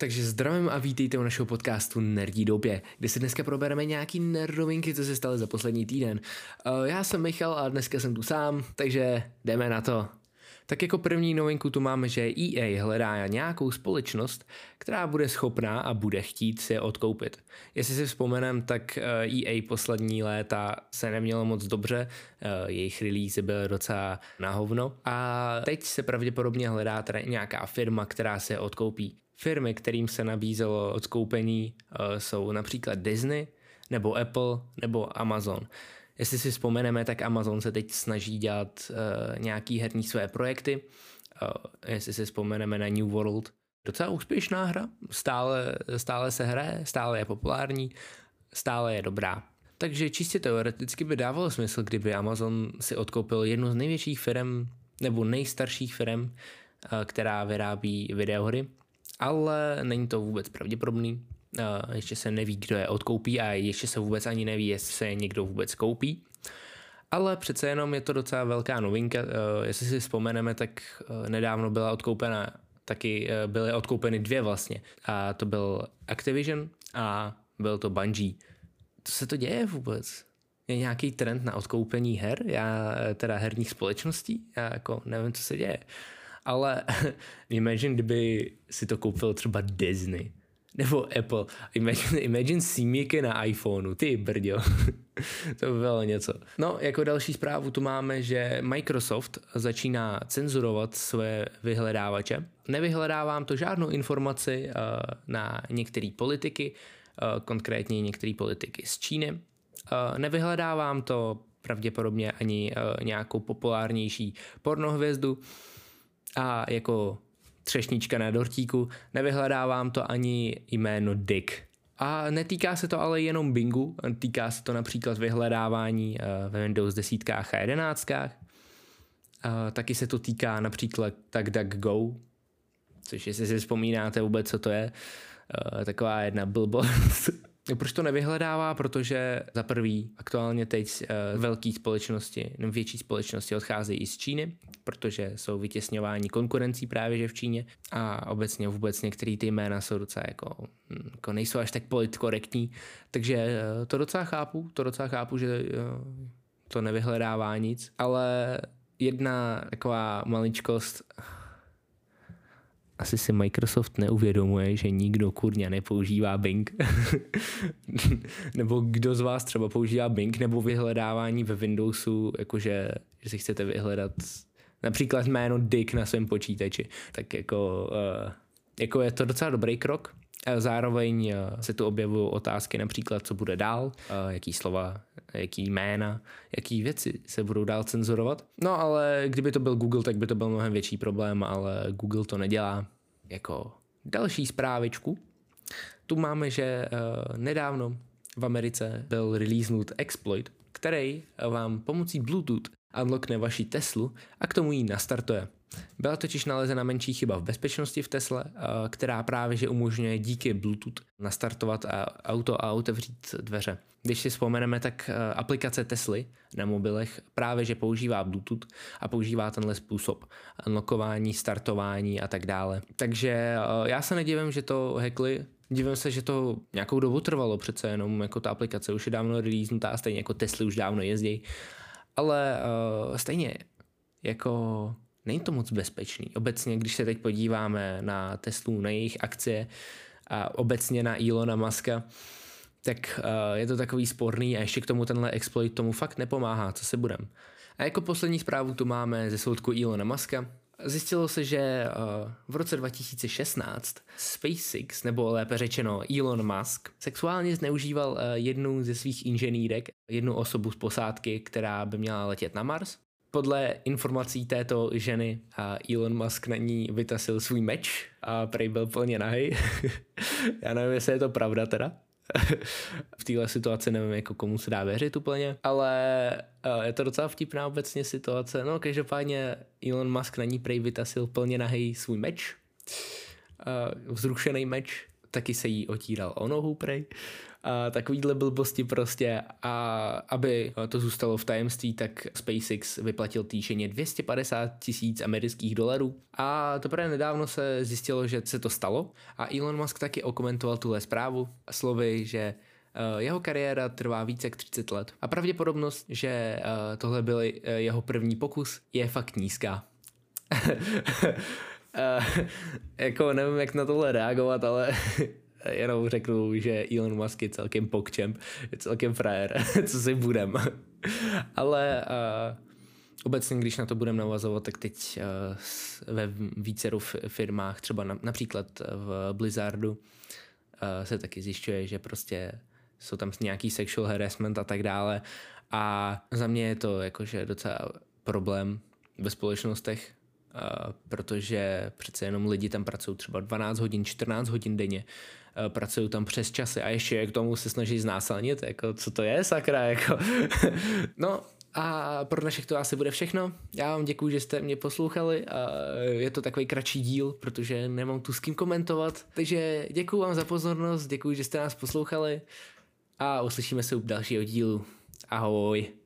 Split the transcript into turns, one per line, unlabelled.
Takže zdravím a vítejte u našeho podcastu Nerdí době, kde si dneska probereme nějaký nerdovinky, co se staly za poslední týden. Eh, já jsem Michal a dneska jsem tu sám, takže jdeme na to. Tak jako první novinku tu máme, že EA hledá nějakou společnost, která bude schopná a bude chtít si je odkoupit. Jestli si vzpomenem, tak EA eh, e poslední léta se nemělo moc dobře, eh, jejich release byl docela na hovno a teď se pravděpodobně hledá teda nějaká firma, která se je odkoupí. Firmy, kterým se nabízelo odkoupení, eh, jsou například Disney, nebo Apple, nebo Amazon. Jestli si vzpomeneme, tak Amazon se teď snaží dělat uh, nějaký herní své projekty. Uh, jestli si vzpomeneme na New World, docela úspěšná hra, stále, stále se hraje, stále je populární, stále je dobrá. Takže čistě teoreticky by dávalo smysl, kdyby Amazon si odkoupil jednu z největších firm nebo nejstarších firm, která vyrábí videohry ale není to vůbec pravděpodobný. Ještě se neví, kdo je odkoupí a ještě se vůbec ani neví, jestli se někdo vůbec koupí. Ale přece jenom je to docela velká novinka. Jestli si vzpomeneme, tak nedávno byla odkoupena taky byly odkoupeny dvě vlastně. A to byl Activision a byl to Bungie. Co se to děje vůbec? Je nějaký trend na odkoupení her? Já teda herních společností? Já jako nevím, co se děje. Uh, ale imagine, kdyby si to koupil třeba Disney nebo Apple. Imagine, imagine símíky na iPhoneu, ty brďo. to by bylo něco. No, jako další zprávu tu máme, že Microsoft začíná cenzurovat své vyhledávače. Nevyhledávám to žádnou informaci uh, na některé politiky, uh, konkrétně některé politiky z Číny. Uh, nevyhledávám to pravděpodobně ani nějakou populárnější pornohvězdu, a jako třešnička na dortíku nevyhledávám to ani jméno Dick. A netýká se to ale jenom Bingu, týká se to například vyhledávání eh, ve Windows 10 a 11. taky se to týká například DuckDuckGo, což jestli si vzpomínáte vůbec, co to je, eh, taková jedna blbost. Proč to nevyhledává? Protože za prvý aktuálně teď uh, velké společnosti, větší společnosti odcházejí i z Číny, protože jsou vytěsňováni konkurencí právě že v Číně a obecně vůbec některé ty jména jsou docela jako, hm, jako nejsou až tak politkorektní, takže uh, to docela chápu, to docela chápu, že uh, to nevyhledává nic, ale jedna taková maličkost, asi si Microsoft neuvědomuje, že nikdo kurně nepoužívá Bing. nebo kdo z vás třeba používá Bing nebo vyhledávání ve Windowsu, jakože že si chcete vyhledat například jméno Dick na svém počítači. Tak jako, uh, jako je to docela dobrý krok. Zároveň uh, se tu objevují otázky například, co bude dál, jaký slova, jaký jména, jaký věci se budou dál cenzurovat. No ale kdyby to byl Google, tak by to byl mnohem větší problém, ale Google to nedělá. Jako další zprávičku, tu máme, že uh, nedávno v Americe byl releasenut exploit, který vám pomocí Bluetooth unlockne vaši Teslu a k tomu ji nastartuje. Byla totiž nalezena menší chyba v bezpečnosti v Tesle, eh, která právě že umožňuje díky Bluetooth nastartovat auto a otevřít dveře. Když si vzpomeneme, tak eh, aplikace Tesly na mobilech právě že používá Bluetooth a používá tenhle způsob unlockování, startování a tak dále. Takže eh, já se nedivím, že to hackli, Divím se, že to nějakou dobu trvalo přece jenom, jako ta aplikace už je dávno releasenutá, stejně jako Tesly už dávno jezdí. Ale uh, stejně, jako není to moc bezpečný. Obecně, když se teď podíváme na Teslu, na jejich akcie a obecně na Elona Muska, tak uh, je to takový sporný a ještě k tomu tenhle exploit tomu fakt nepomáhá, co se budem. A jako poslední zprávu tu máme ze soudku Elona Muska. Zjistilo se, že uh, v roce 2016 SpaceX, nebo lépe řečeno Elon Musk, sexuálně zneužíval uh, jednu ze svých inženýrek, jednu osobu z posádky, která by měla letět na Mars podle informací této ženy Elon Musk na ní vytasil svůj meč a prej byl plně nahej. Já nevím, jestli je to pravda teda. v téhle situaci nevím, jako komu se dá věřit úplně, ale uh, je to docela vtipná obecně situace. No, každopádně Elon Musk na ní prej vytasil plně nahej svůj meč, uh, vzrušený meč, taky se jí otíral o nohu prej. A takovýhle blbosti prostě a aby to zůstalo v tajemství, tak SpaceX vyplatil týšeně 250 tisíc amerických dolarů a teprve nedávno se zjistilo, že se to stalo a Elon Musk taky okomentoval tuhle zprávu slovy, že eh, jeho kariéra trvá více jak 30 let a pravděpodobnost, že eh, tohle byl eh, jeho první pokus, je fakt nízká. jako nevím, jak na tohle reagovat, ale jenom řeknu, že Elon Musk je celkem pokčem, je celkem frajer, co si budem. Ale uh, obecně, když na to budeme navazovat, tak teď uh, ve víceru firmách, třeba na, například v Blizzardu, uh, se taky zjišťuje, že prostě jsou tam nějaký sexual harassment a tak dále. A za mě je to jakože docela problém ve společnostech, Uh, protože přece jenom lidi tam pracují třeba 12 hodin, 14 hodin denně Eh, pracují tam přes časy a ještě k tomu se snaží znásilnit, jako co to je, sakra, jako. no, a pro dnešek to asi bude všechno. Já vám děkuji, že jste mě poslouchali. Je to takový kratší díl, protože nemám tu s kým komentovat. Takže děkuji vám za pozornost, děkuji, že jste nás poslouchali a uslyšíme se u dalšího dílu. Ahoj.